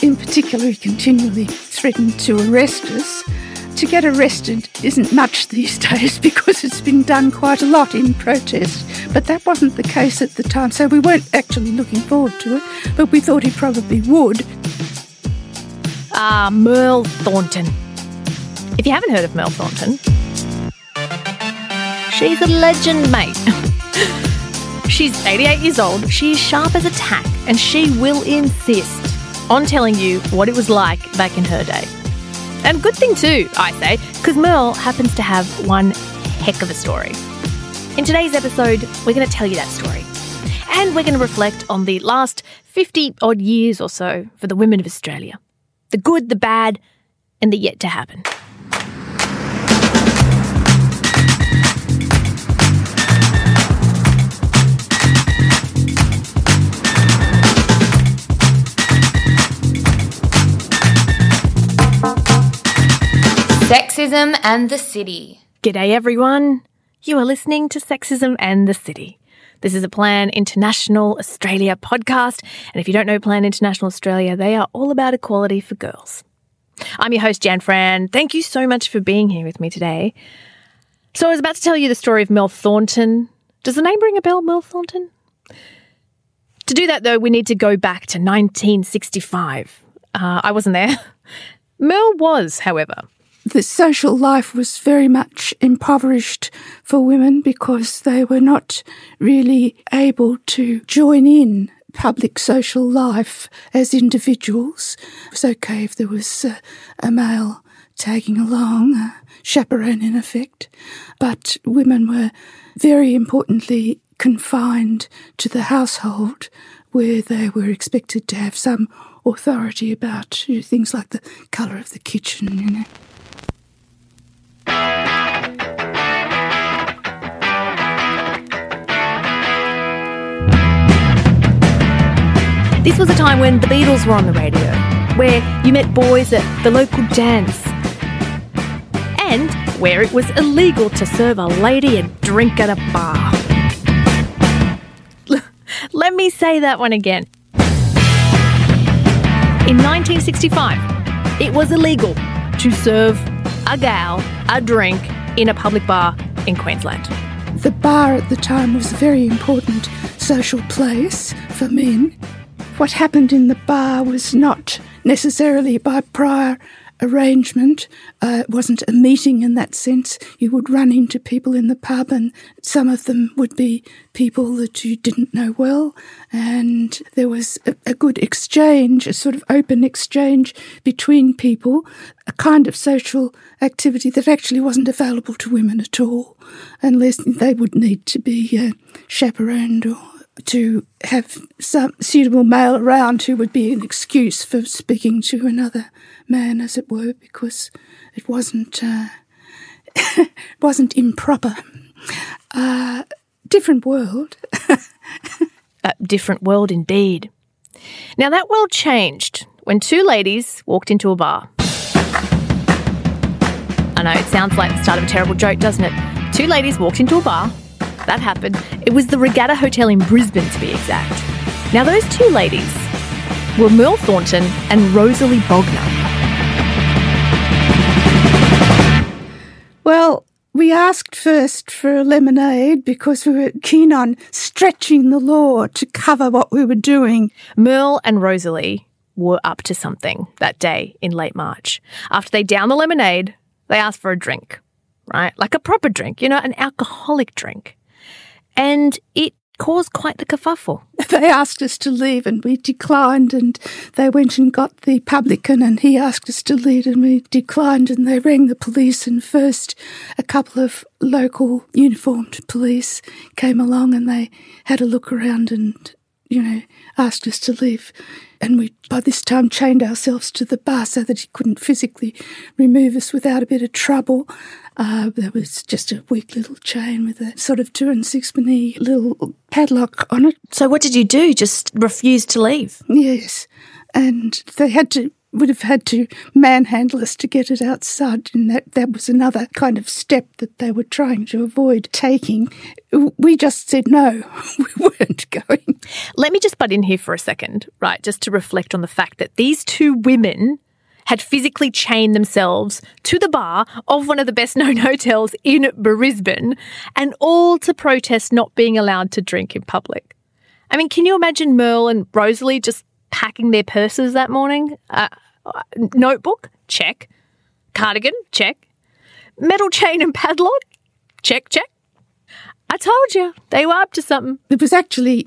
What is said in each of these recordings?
In particular, he continually threatened to arrest us. To get arrested isn't much these days because it's been done quite a lot in protest, but that wasn't the case at the time, so we weren't actually looking forward to it, but we thought he probably would. Ah, Merle Thornton. If you haven't heard of Merle Thornton, she's a legend, mate. she's 88 years old, she's sharp as a tack, and she will insist on telling you what it was like back in her day. And good thing too, I say, because Merle happens to have one heck of a story. In today's episode, we're going to tell you that story. And we're going to reflect on the last 50 odd years or so for the women of Australia the good, the bad, and the yet to happen. Sexism and the City. G'day, everyone. You are listening to Sexism and the City. This is a Plan International Australia podcast. And if you don't know Plan International Australia, they are all about equality for girls. I'm your host, Jan Fran. Thank you so much for being here with me today. So, I was about to tell you the story of Mel Thornton. Does the name ring a bell, Mel Thornton? To do that, though, we need to go back to 1965. Uh, I wasn't there. Mel was, however the social life was very much impoverished for women because they were not really able to join in public social life as individuals. It was okay if there was a, male tagging along, a chaperone in effect, but women were very importantly confined to the household where they were expected to have some authority about things like the colour of the kitchen, you know. This was a time when the Beatles were on the radio, where you met boys at the local dance, and where it was illegal to serve a lady a drink at a bar. Let me say that one again. In 1965, it was illegal to serve a gal a drink in a public bar in Queensland. The bar at the time was a very important social place for men what happened in the bar was not necessarily by prior arrangement. Uh, it wasn't a meeting in that sense. You would run into people in the pub, and some of them would be people that you didn't know well. And there was a, a good exchange, a sort of open exchange between people, a kind of social activity that actually wasn't available to women at all, unless they would need to be uh, chaperoned or to have some suitable male around who would be an excuse for speaking to another man, as it were, because it wasn't uh, wasn't improper. Uh, different world. A different world indeed. Now that world changed when two ladies walked into a bar. I know it sounds like the start of a terrible joke, doesn't it? Two ladies walked into a bar that happened. It was the Regatta Hotel in Brisbane, to be exact. Now, those two ladies were Merle Thornton and Rosalie Bognor. Well, we asked first for a lemonade because we were keen on stretching the law to cover what we were doing. Merle and Rosalie were up to something that day in late March. After they downed the lemonade, they asked for a drink, right? Like a proper drink, you know, an alcoholic drink and it caused quite the kerfuffle. They asked us to leave and we declined, and they went and got the publican and he asked us to leave and we declined, and they rang the police. And first, a couple of local uniformed police came along and they had a look around and, you know, asked us to leave. And we, by this time, chained ourselves to the bar so that he couldn't physically remove us without a bit of trouble. Uh, there was just a weak little chain with a sort of two and sixpenny little padlock on it. So what did you do? Just refuse to leave? Yes. And they had to would have had to manhandle us to get it outside, and that, that was another kind of step that they were trying to avoid taking. We just said no, we weren't going. Let me just butt in here for a second, right, just to reflect on the fact that these two women had physically chained themselves to the bar of one of the best known hotels in Brisbane, and all to protest not being allowed to drink in public. I mean, can you imagine Merle and Rosalie just packing their purses that morning. Uh, notebook? Check. Cardigan? Check. Metal chain and padlock? Check, check. I told you, they were up to something. It was actually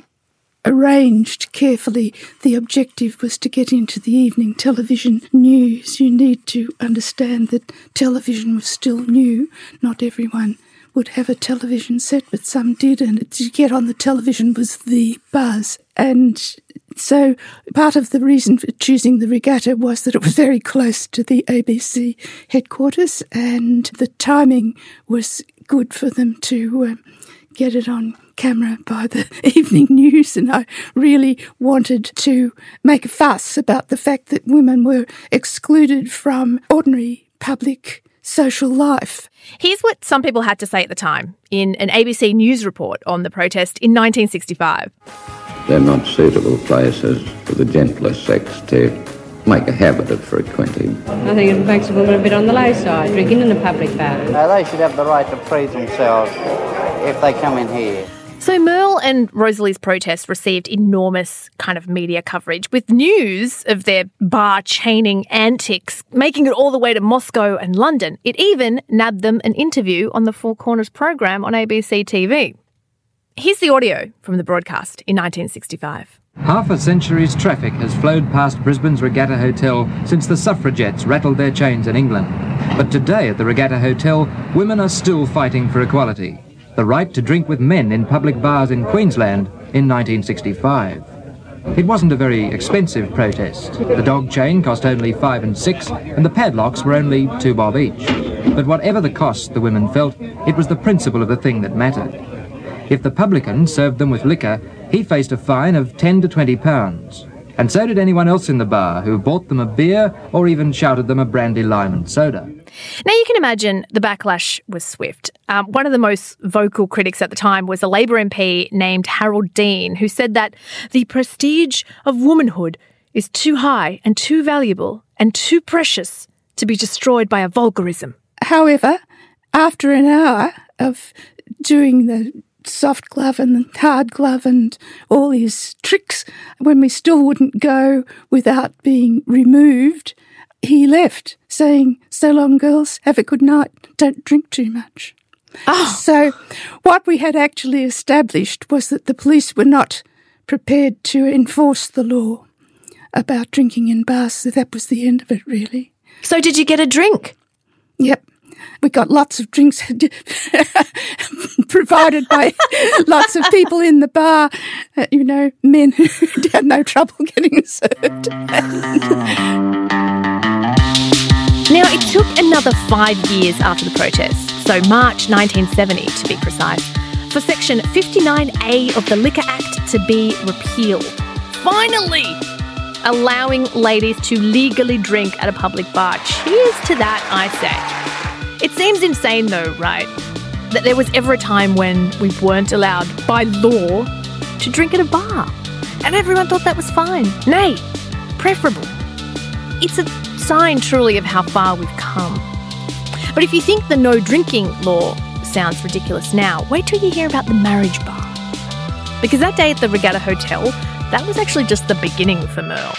arranged carefully. The objective was to get into the evening television news. You need to understand that television was still new. Not everyone would have a television set, but some did, and to get on the television was the buzz. And so part of the reason for choosing the regatta was that it was very close to the ABC headquarters, and the timing was good for them to um, get it on camera by the evening news, and I really wanted to make a fuss about the fact that women were excluded from ordinary public social life. Here's what some people had to say at the time in an ABC News report on the protest in 1965. They're not suitable places for the gentler sex to make a habit of frequenting. I think it makes a woman a bit on the low side, drinking in a public bar. Uh, they should have the right to free themselves if they come in here. So Merle and Rosalie's protest received enormous kind of media coverage with news of their bar chaining antics, making it all the way to Moscow and London. It even nabbed them an interview on the Four Corners program on ABC TV. Here's the audio from the broadcast in 1965. Half a century's traffic has flowed past Brisbane's Regatta Hotel since the suffragettes rattled their chains in England. But today at the Regatta Hotel, women are still fighting for equality the right to drink with men in public bars in Queensland in 1965. It wasn't a very expensive protest. The dog chain cost only five and six, and the padlocks were only two bob each. But whatever the cost the women felt, it was the principle of the thing that mattered. If the publican served them with liquor, he faced a fine of 10 to 20 pounds. And so did anyone else in the bar who bought them a beer or even shouted them a brandy lime and soda. Now you can imagine the backlash was swift. Um, one of the most vocal critics at the time was a Labor MP named Harold Dean, who said that the prestige of womanhood is too high and too valuable and too precious to be destroyed by a vulgarism. However, after an hour of doing the soft glove and the hard glove and all his tricks, when we still wouldn't go without being removed, he left, saying, So long, girls, have a good night, don't drink too much. Oh. So, what we had actually established was that the police were not prepared to enforce the law about drinking in bars. So that was the end of it, really. So, did you get a drink? Yep. We got lots of drinks provided by lots of people in the bar, uh, you know, men who had no trouble getting served. Now, it took another five years after the protest, so March 1970 to be precise, for Section 59A of the Liquor Act to be repealed. Finally! Allowing ladies to legally drink at a public bar. Cheers to that, I say. It seems insane, though, right? That there was ever a time when we weren't allowed, by law, to drink at a bar. And everyone thought that was fine. Nay, preferable. It's a sign truly of how far we've come. But if you think the no drinking law sounds ridiculous now, wait till you hear about the marriage bar. Because that day at the Regatta Hotel, that was actually just the beginning for Merle.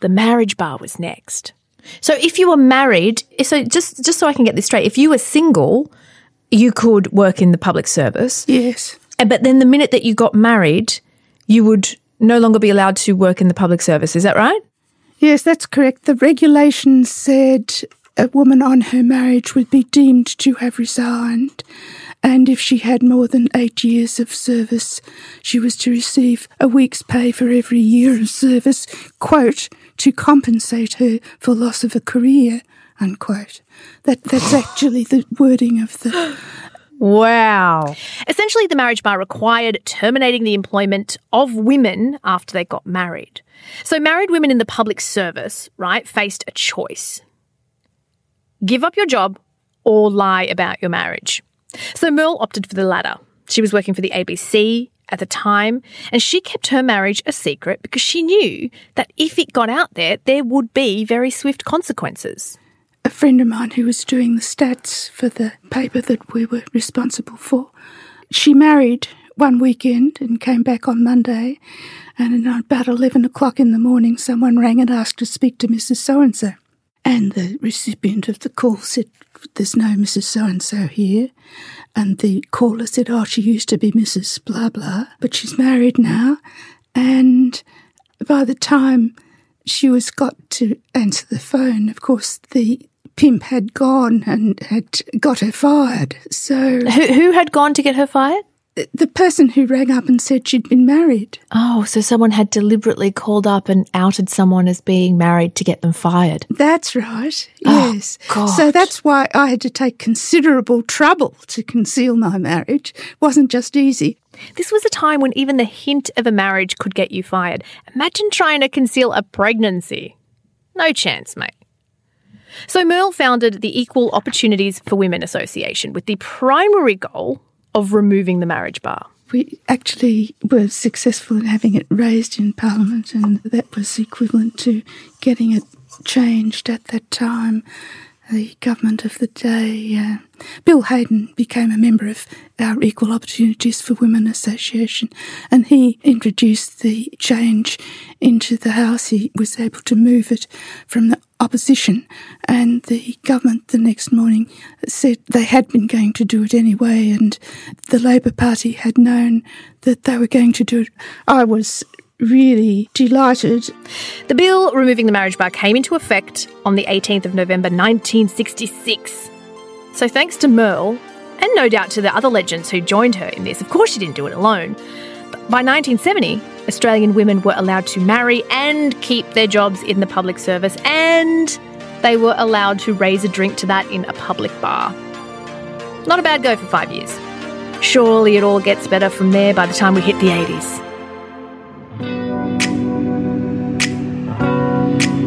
The marriage bar was next. So if you were married, so just just so I can get this straight, if you were single, you could work in the public service. Yes. But then the minute that you got married, you would no longer be allowed to work in the public service. Is that right? Yes, that's correct. The regulation said a woman on her marriage would be deemed to have resigned, and if she had more than eight years of service, she was to receive a week's pay for every year of service, quote, to compensate her for loss of a career, unquote. That that's actually the wording of the Wow. Essentially, the marriage bar required terminating the employment of women after they got married. So, married women in the public service, right, faced a choice give up your job or lie about your marriage. So, Merle opted for the latter. She was working for the ABC at the time, and she kept her marriage a secret because she knew that if it got out there, there would be very swift consequences. A friend of mine who was doing the stats for the paper that we were responsible for, she married one weekend and came back on Monday, and about 11 o'clock in the morning, someone rang and asked to speak to Mrs. So and so. And the recipient of the call said, There's no Mrs. So and so here. And the caller said, Oh, she used to be Mrs. Blah blah, but she's married now. And by the time she was got to answer the phone, of course, the pimp had gone and had got her fired. So. Who, who had gone to get her fired? The person who rang up and said she'd been married. Oh, so someone had deliberately called up and outed someone as being married to get them fired. That's right. Oh, Yes. God. So that's why I had to take considerable trouble to conceal my marriage. It wasn't just easy. This was a time when even the hint of a marriage could get you fired. Imagine trying to conceal a pregnancy. No chance, mate. So Merle founded the Equal Opportunities for Women Association with the primary goal of removing the marriage bar. We actually were successful in having it raised in Parliament, and that was equivalent to getting it changed at that time. The government of the day, uh, Bill Hayden, became a member of our Equal Opportunities for Women Association, and he introduced the change into the House. He was able to move it from the opposition, and the government the next morning said they had been going to do it anyway, and the Labor Party had known that they were going to do it. I was really delighted. The bill removing the marriage bar came into effect on the 18th of November 1966. So, thanks to Merle, and no doubt to the other legends who joined her in this, of course she didn't do it alone. But by 1970, Australian women were allowed to marry and keep their jobs in the public service, and they were allowed to raise a drink to that in a public bar. Not a bad go for five years. Surely it all gets better from there by the time we hit the 80s.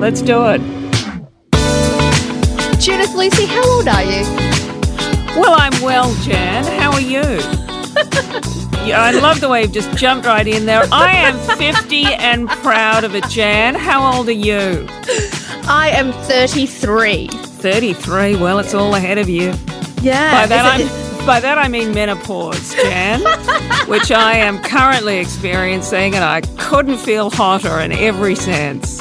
Let's do it. Judith Lucy, how old are you? Well, I'm well, Jan. How are you? yeah, I love the way you've just jumped right in there. I am 50 and proud of it, Jan. How old are you? I am 33. 33. Well, it's all ahead of you. Yeah. By that, I'm, by that I mean menopause, Jan, which I am currently experiencing, and I couldn't feel hotter in every sense.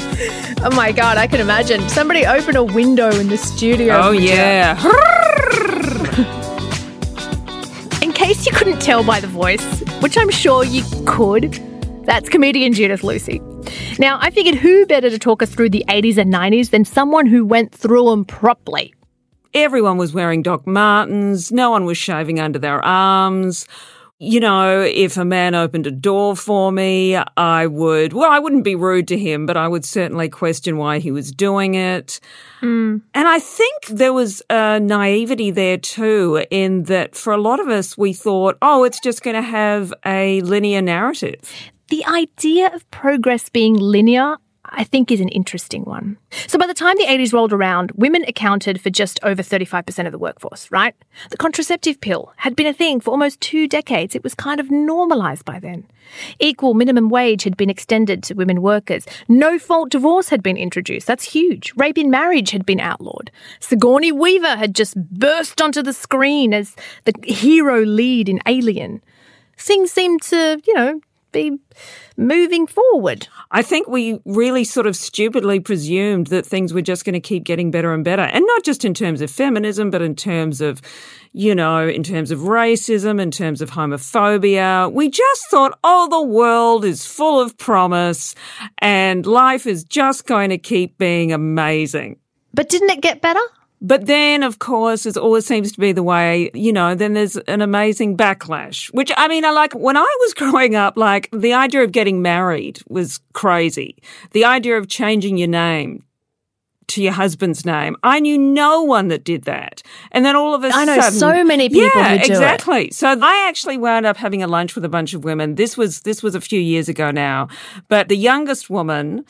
oh my god, I can imagine. Somebody open a window in the studio. Oh, yeah. In case you couldn't tell by the voice, which I'm sure you could, that's comedian Judith Lucy. Now, I figured who better to talk us through the 80s and 90s than someone who went through them properly. Everyone was wearing Doc Martens. No one was shaving under their arms. You know, if a man opened a door for me, I would, well, I wouldn't be rude to him, but I would certainly question why he was doing it. Mm. And I think there was a naivety there too, in that for a lot of us, we thought, oh, it's just going to have a linear narrative. The idea of progress being linear, I think, is an interesting one. So by the time the 80s rolled around, women accounted for just over 35% of the workforce, right? The contraceptive pill had been a thing for almost two decades. It was kind of normalized by then. Equal minimum wage had been extended to women workers. No fault divorce had been introduced. That's huge. Rape in marriage had been outlawed. Sigourney Weaver had just burst onto the screen as the hero lead in Alien. Things seemed to, you know, be moving forward. I think we really sort of stupidly presumed that things were just going to keep getting better and better. And not just in terms of feminism, but in terms of, you know, in terms of racism, in terms of homophobia. We just thought, oh, the world is full of promise and life is just going to keep being amazing. But didn't it get better? But then, of course, as always seems to be the way, you know, then there's an amazing backlash, which I mean, I like when I was growing up, like the idea of getting married was crazy. The idea of changing your name, to your husband's name. I knew no one that did that. And then all of a sudden. I know sudden, so many people yeah, who do it. exactly. So I actually wound up having a lunch with a bunch of women. This was this was a few years ago now, but the youngest woman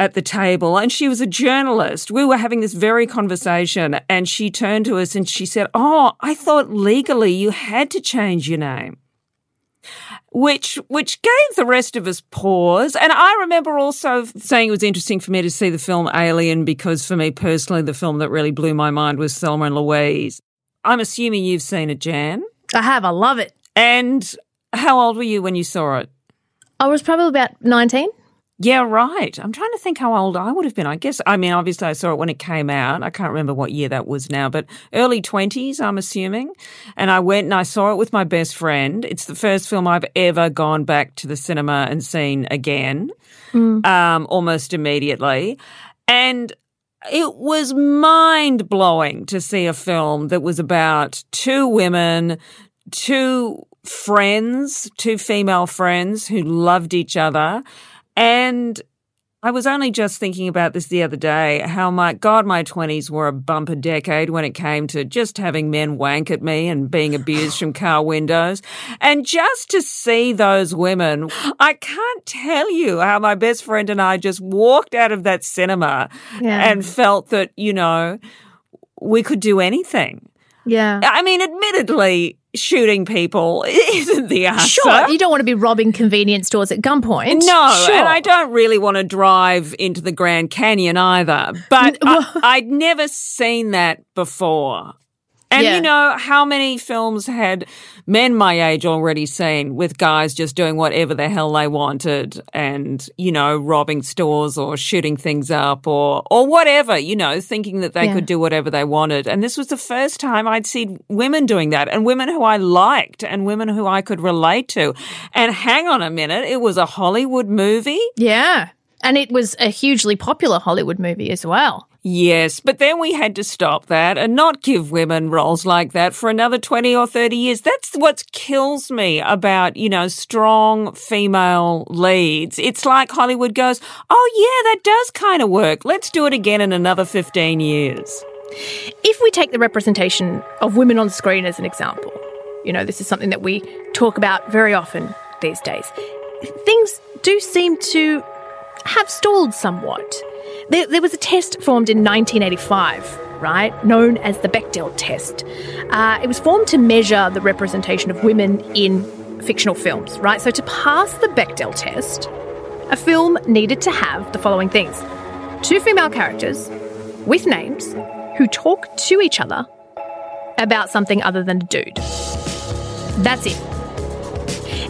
at the table and she was a journalist. We were having this very conversation and she turned to us and she said, "Oh, I thought legally you had to change your name." which which gave the rest of us pause. And I remember also saying it was interesting for me to see the film Alien because for me personally, the film that really blew my mind was Thelma and Louise. I'm assuming you've seen it, Jan. I have. I love it. And how old were you when you saw it? I was probably about 19. Yeah, right. I'm trying to think how old I would have been. I guess, I mean, obviously I saw it when it came out. I can't remember what year that was now, but early 20s, I'm assuming. And I went and I saw it with my best friend. It's the first film I've ever gone back to the cinema and seen again, um, almost immediately. And it was mind blowing to see a film that was about two women, two friends, two female friends who loved each other. And I was only just thinking about this the other day how my God, my 20s were a bumper decade when it came to just having men wank at me and being abused from car windows. And just to see those women, I can't tell you how my best friend and I just walked out of that cinema Yeah. and felt that, you know, we could do anything. Yeah. I mean, admittedly, shooting people isn't the answer. Sure, you don't want to be robbing convenience stores at gunpoint. No, sure. and I don't really want to drive into the Grand Canyon either. But I, I'd never seen that before. And Yeah. you know how many films had men my age already seen with guys just doing whatever the hell they wanted and, you know, robbing stores or shooting things up or or whatever, you know, thinking that they Yeah. could do whatever they wanted. And this was the first time I'd seen women doing that and women who I liked and women who I could relate to. And hang on a minute, it was a Hollywood movie? Yeah. And it was a hugely popular Hollywood movie as well. Yes, but then we had to stop that and not give women roles like that for another 20 or 30 years. That's what kills me about, you know, strong female leads. It's like Hollywood goes, oh, yeah, that does kind of work. Let's do it again in another 15 years. If we take the representation of women on screen as an example, you know, this is something that we talk about very often these days, things do seem to have stalled somewhat. There, there was a test formed in 1985, right, known as the Bechdel test. Uh, it was formed to measure the representation of women in fictional films, right? So to pass the Bechdel test, a film needed to have the following things two female characters with names who talk to each other about something other than a dude. That's it.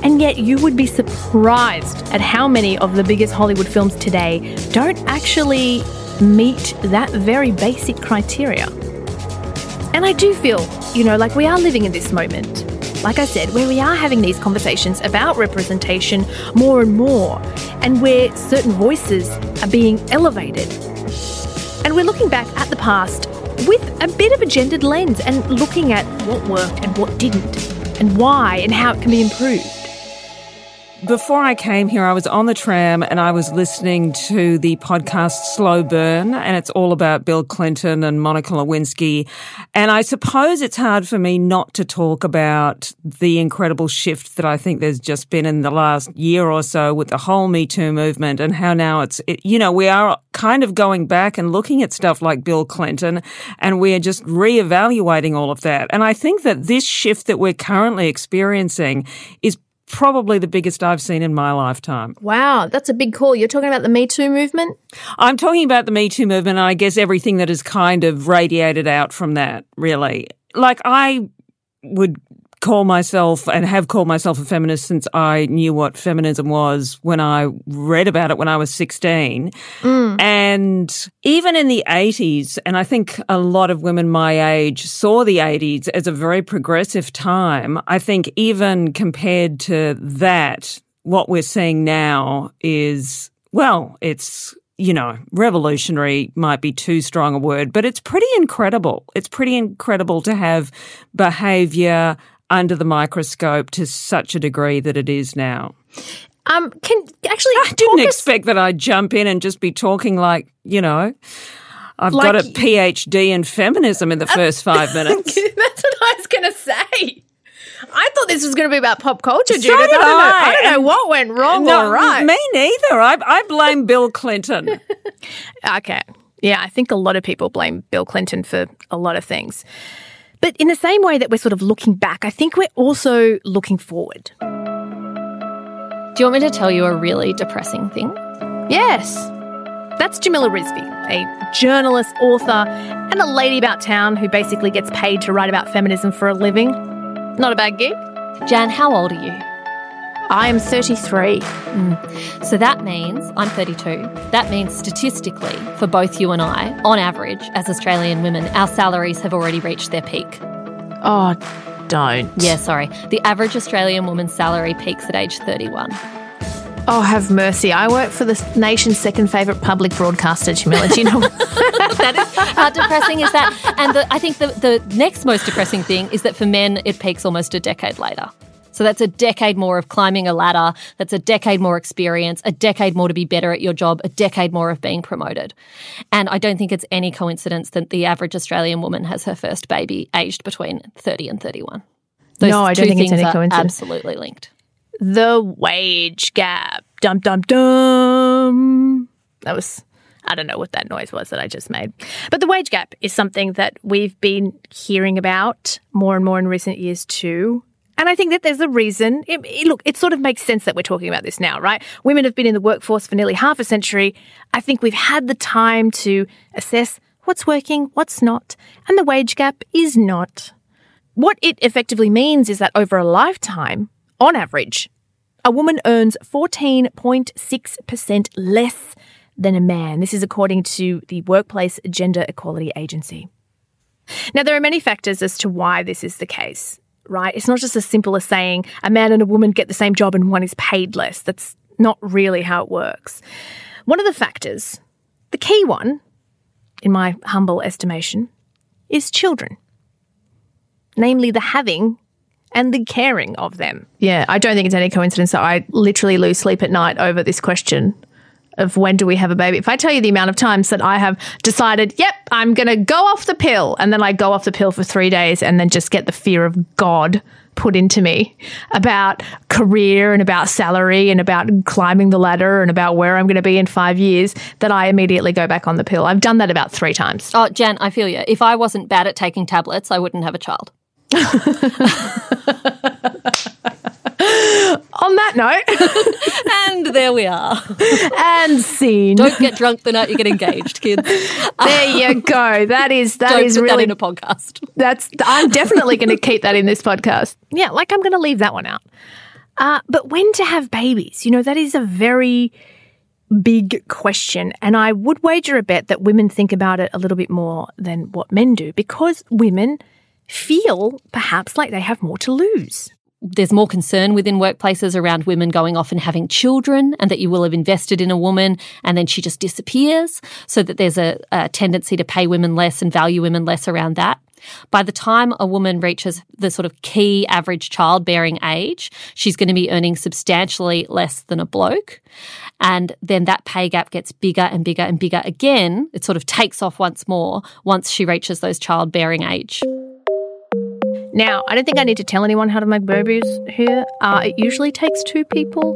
And yet, you would be surprised at how many of the biggest Hollywood films today don't actually meet that very basic criteria. And I do feel, you know, like we are living in this moment, like I said, where we are having these conversations about representation more and more, and where certain voices are being elevated. And we're looking back at the past with a bit of a gendered lens and looking at what worked and what didn't, and why and how it can be improved. Before I came here, I was on the tram and I was listening to the podcast Slow Burn, and it's all about Bill Clinton and Monica Lewinsky. And I suppose it's hard for me not to talk about the incredible shift that I think there's just been in the last year or so with the whole Me Too movement and how now it's, it, you know, we are kind of going back and looking at stuff like Bill Clinton and we are just reevaluating all of that. And I think that this shift that we're currently experiencing is probably the biggest I've seen in my lifetime. Wow, that's a big call. You're talking about the Me Too movement? I'm talking about the Me Too movement, and I guess everything that has kind of radiated out from that, really. Like, I would call myself and have called myself a feminist since I knew what feminism was when I read about it when I was 16. Mm. And even in the 80s, and I think a lot of women my age saw the 80s as a very progressive time. I think even compared to that, what we're seeing now is, well, it's you know, revolutionary might be too strong a word, but it's pretty incredible. It's pretty incredible to have behavior under the microscope to such a degree that it is now. Um, can actually I didn't us- expect that I'd jump in and just be talking like, you know, I've Like- got a PhD in feminism in the first five minutes. That's what I was going to say. I thought this was going to be about pop culture, Judith. did I, don't know, I. I don't know what went wrong No, or right. Me neither. I, I blame Bill Clinton. Okay. Yeah, I think a lot of people blame Bill Clinton for a lot of things. But in the same way that we're sort of looking back, I think we're also looking forward. Do you want me to tell you a really depressing thing? Yes. That's Jamila Rizvi, a journalist, author, and a lady about town who basically gets paid to write about feminism for a living. Not a bad gig. Jan, how old are you? I am 33. Mm. So that means I'm 32. That means statistically, for both you and I, on average, as Australian women, our salaries have already reached their peak. Oh, don't. Yeah, sorry. The average Australian woman's salary peaks at age 31. Oh, have mercy. I work for the nation's second favourite public broadcaster, Jamila. Do you know? that is how depressing is that? And the, I think the, the next most depressing thing is that for men, it peaks almost a decade later. So that's a decade more of climbing a ladder. That's a decade more experience, a decade more to be better at your job, a decade more of being promoted. And I don't think it's any coincidence that the average Australian woman has her first baby aged between 30 and 31. Those No, I don't think it's any coincidence. Absolutely linked. the wage gap. Dum dum dum. That was I don't know what that noise was that I just made. But the wage gap is something that we've been hearing about more and more in recent years too. And I think that there's a reason. It, it- look, it sort of makes sense that we're talking about this now, right? Women have been in the workforce for nearly half a century. I think we've had the time to assess what's working, what's not, and the wage gap is not. What it effectively means is that over a lifetime, on average, a woman earns 14.6% less than a man. This is according to the Workplace Gender Equality Agency. Now, there are many factors as to why this is the case, right? It's not just as simple as saying a man and a woman get the same job and one is paid less. That's not really how it works. One of the factors, the key one, in my humble estimation, is children, namely the having and the caring of them. Yeah, I don't think it's any coincidence that I literally lose sleep at night over this question of when do we have a baby. If I tell you the amount of times that I have decided, yep, I'm going to go off the pill, and then I go off the pill for three days and then just get the fear of God put into me about career and about salary and about climbing the ladder and about where I'm going to be in five years, that I immediately go back on the pill. I've done that about three times. Oh, Jan, I feel you. If I wasn't bad at taking tablets, I wouldn't have a child. On that note, And there we are. and scene. Don't get drunk the night you get engaged, kids. There you go. That is that Don't is really that in a podcast. that's I'm definitely going to keep that in this podcast. Yeah, like I'm going to leave that one out. Uh, but when to have babies? You know, that is a very big question, and I would wager a bet that women think about it a little bit more than what men do because women feel perhaps like they have more to lose. There's more concern within workplaces around women going off and having children, and that you will have invested in a woman and then she just disappears. So that there's a, a tendency to pay women less and value women less around that. By the time a woman reaches the sort of key average childbearing age, she's going to be earning substantially less than a bloke. And then that pay gap gets bigger and bigger and bigger again. It sort of takes off once more once she reaches those childbearing age. Now, I don't think I need to tell anyone how to make babies here. Uh, it usually takes two people.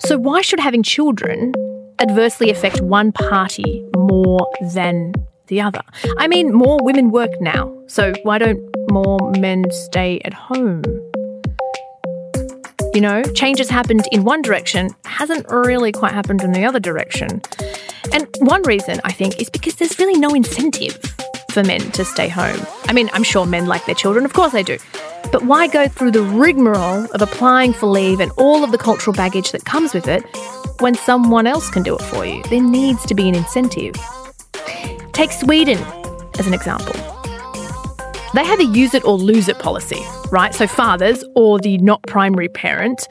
So, why should having children adversely affect one party more than the other? I mean, more women work now. So, why don't more men stay at home? You know, change has happened in one direction, hasn't really quite happened in the other direction. And one reason, I think, is because there's really no incentive for men to stay home. I mean, I'm sure men like their children, of course they do. But why go through the rigmarole of applying for leave and all of the cultural baggage that comes with it when someone else can do it for you? There needs to be an incentive. Take Sweden as an example. They have a use it or lose it policy, right? So fathers or the not primary parent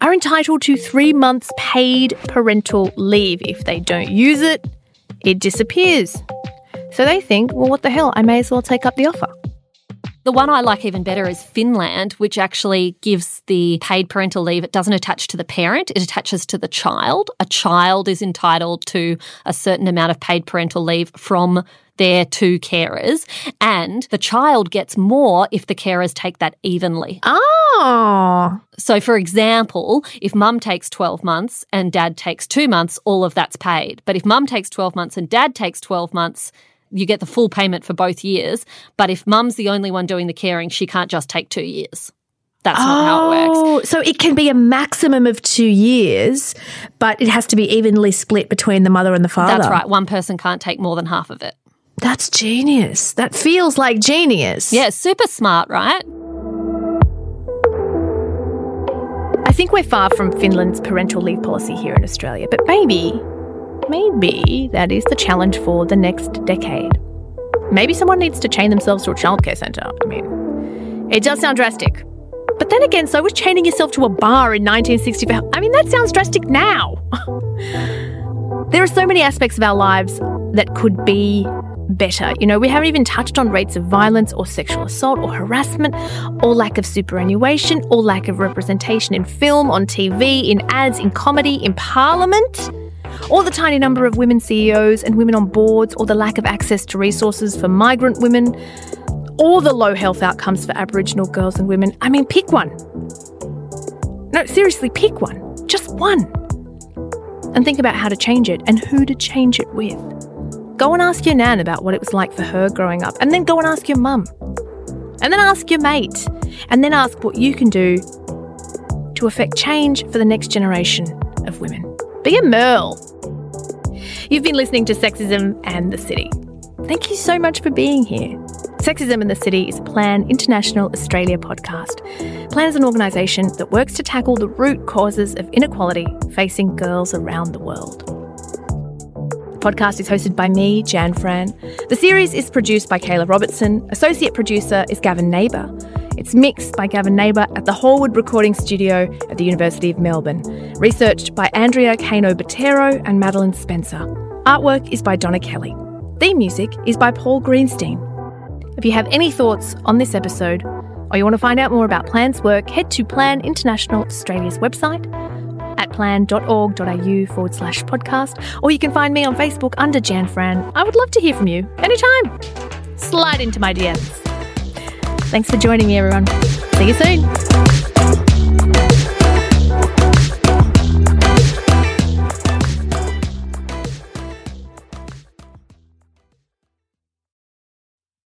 are entitled to three months paid parental leave. If they don't use it, it disappears. So they think, well, what the hell? I may as well take up the offer. The one I like even better is Finland, which actually gives the paid parental leave. It doesn't attach to the parent, it attaches to the child. A child is entitled to a certain amount of paid parental leave from their two carers, and the child gets more if the carers take that evenly. Oh. So, for example, if mum takes 12 months and dad takes two months, all of that's paid. But if mum takes 12 months and dad takes 12 months, you get the full payment for both years. But if mum's the only one doing the caring, she can't just take two years. That's not how it works. Oh, so it can be a maximum of two years, but it has to be evenly split between the mother and the father. That's right. One person can't take more than half of it. That's genius. That feels like genius. Yeah, super smart, right? I think we're far from Finland's parental leave policy here in Australia, but maybe, maybe that is the challenge for the next decade. Maybe someone needs to chain themselves to a childcare centre. I mean, it does sound drastic. But then again, so was chaining yourself to a bar in 1965. I mean, that sounds drastic now. there are so many aspects of our lives that could be better. You know, we haven't even touched on rates of violence or sexual assault or harassment or lack of superannuation or lack of representation in film, on TV, in ads, in comedy, in parliament. Or the tiny number of women CEOs and women on boards, or the lack of access to resources for migrant women, or the low health outcomes for Aboriginal girls and women. I mean, pick one. No, seriously, pick one. Just one. And think about how to change it and who to change it with. Go and ask your nan about what it was like for her growing up, and then go and ask your mum. And then ask your mate. And then ask what you can do to affect change for the next generation of women. Be a Merle. You've been listening to Sexism and the City. Thank you so much for being here. Sexism in the City is a Plan International Australia podcast. Plan is an organisation that works to tackle the root causes of inequality facing girls around the world. The podcast is hosted by me, Jan Fran. The series is produced by Kayla Robertson. Associate producer is Gavin Neighbour. It's mixed by Gavin Neighbour at the Hallwood Recording Studio at the University of Melbourne. Researched by Andrea Kano Botero and Madeline Spencer. Artwork is by Donna Kelly. Theme music is by Paul Greenstein. If you have any thoughts on this episode, or you want to find out more about Plan's work, head to Plan International Australia's website at plan.org.au forward slash podcast, or you can find me on Facebook under Jan Fran. I would love to hear from you anytime. Slide into my DMs. Thanks for joining me, everyone. See you soon.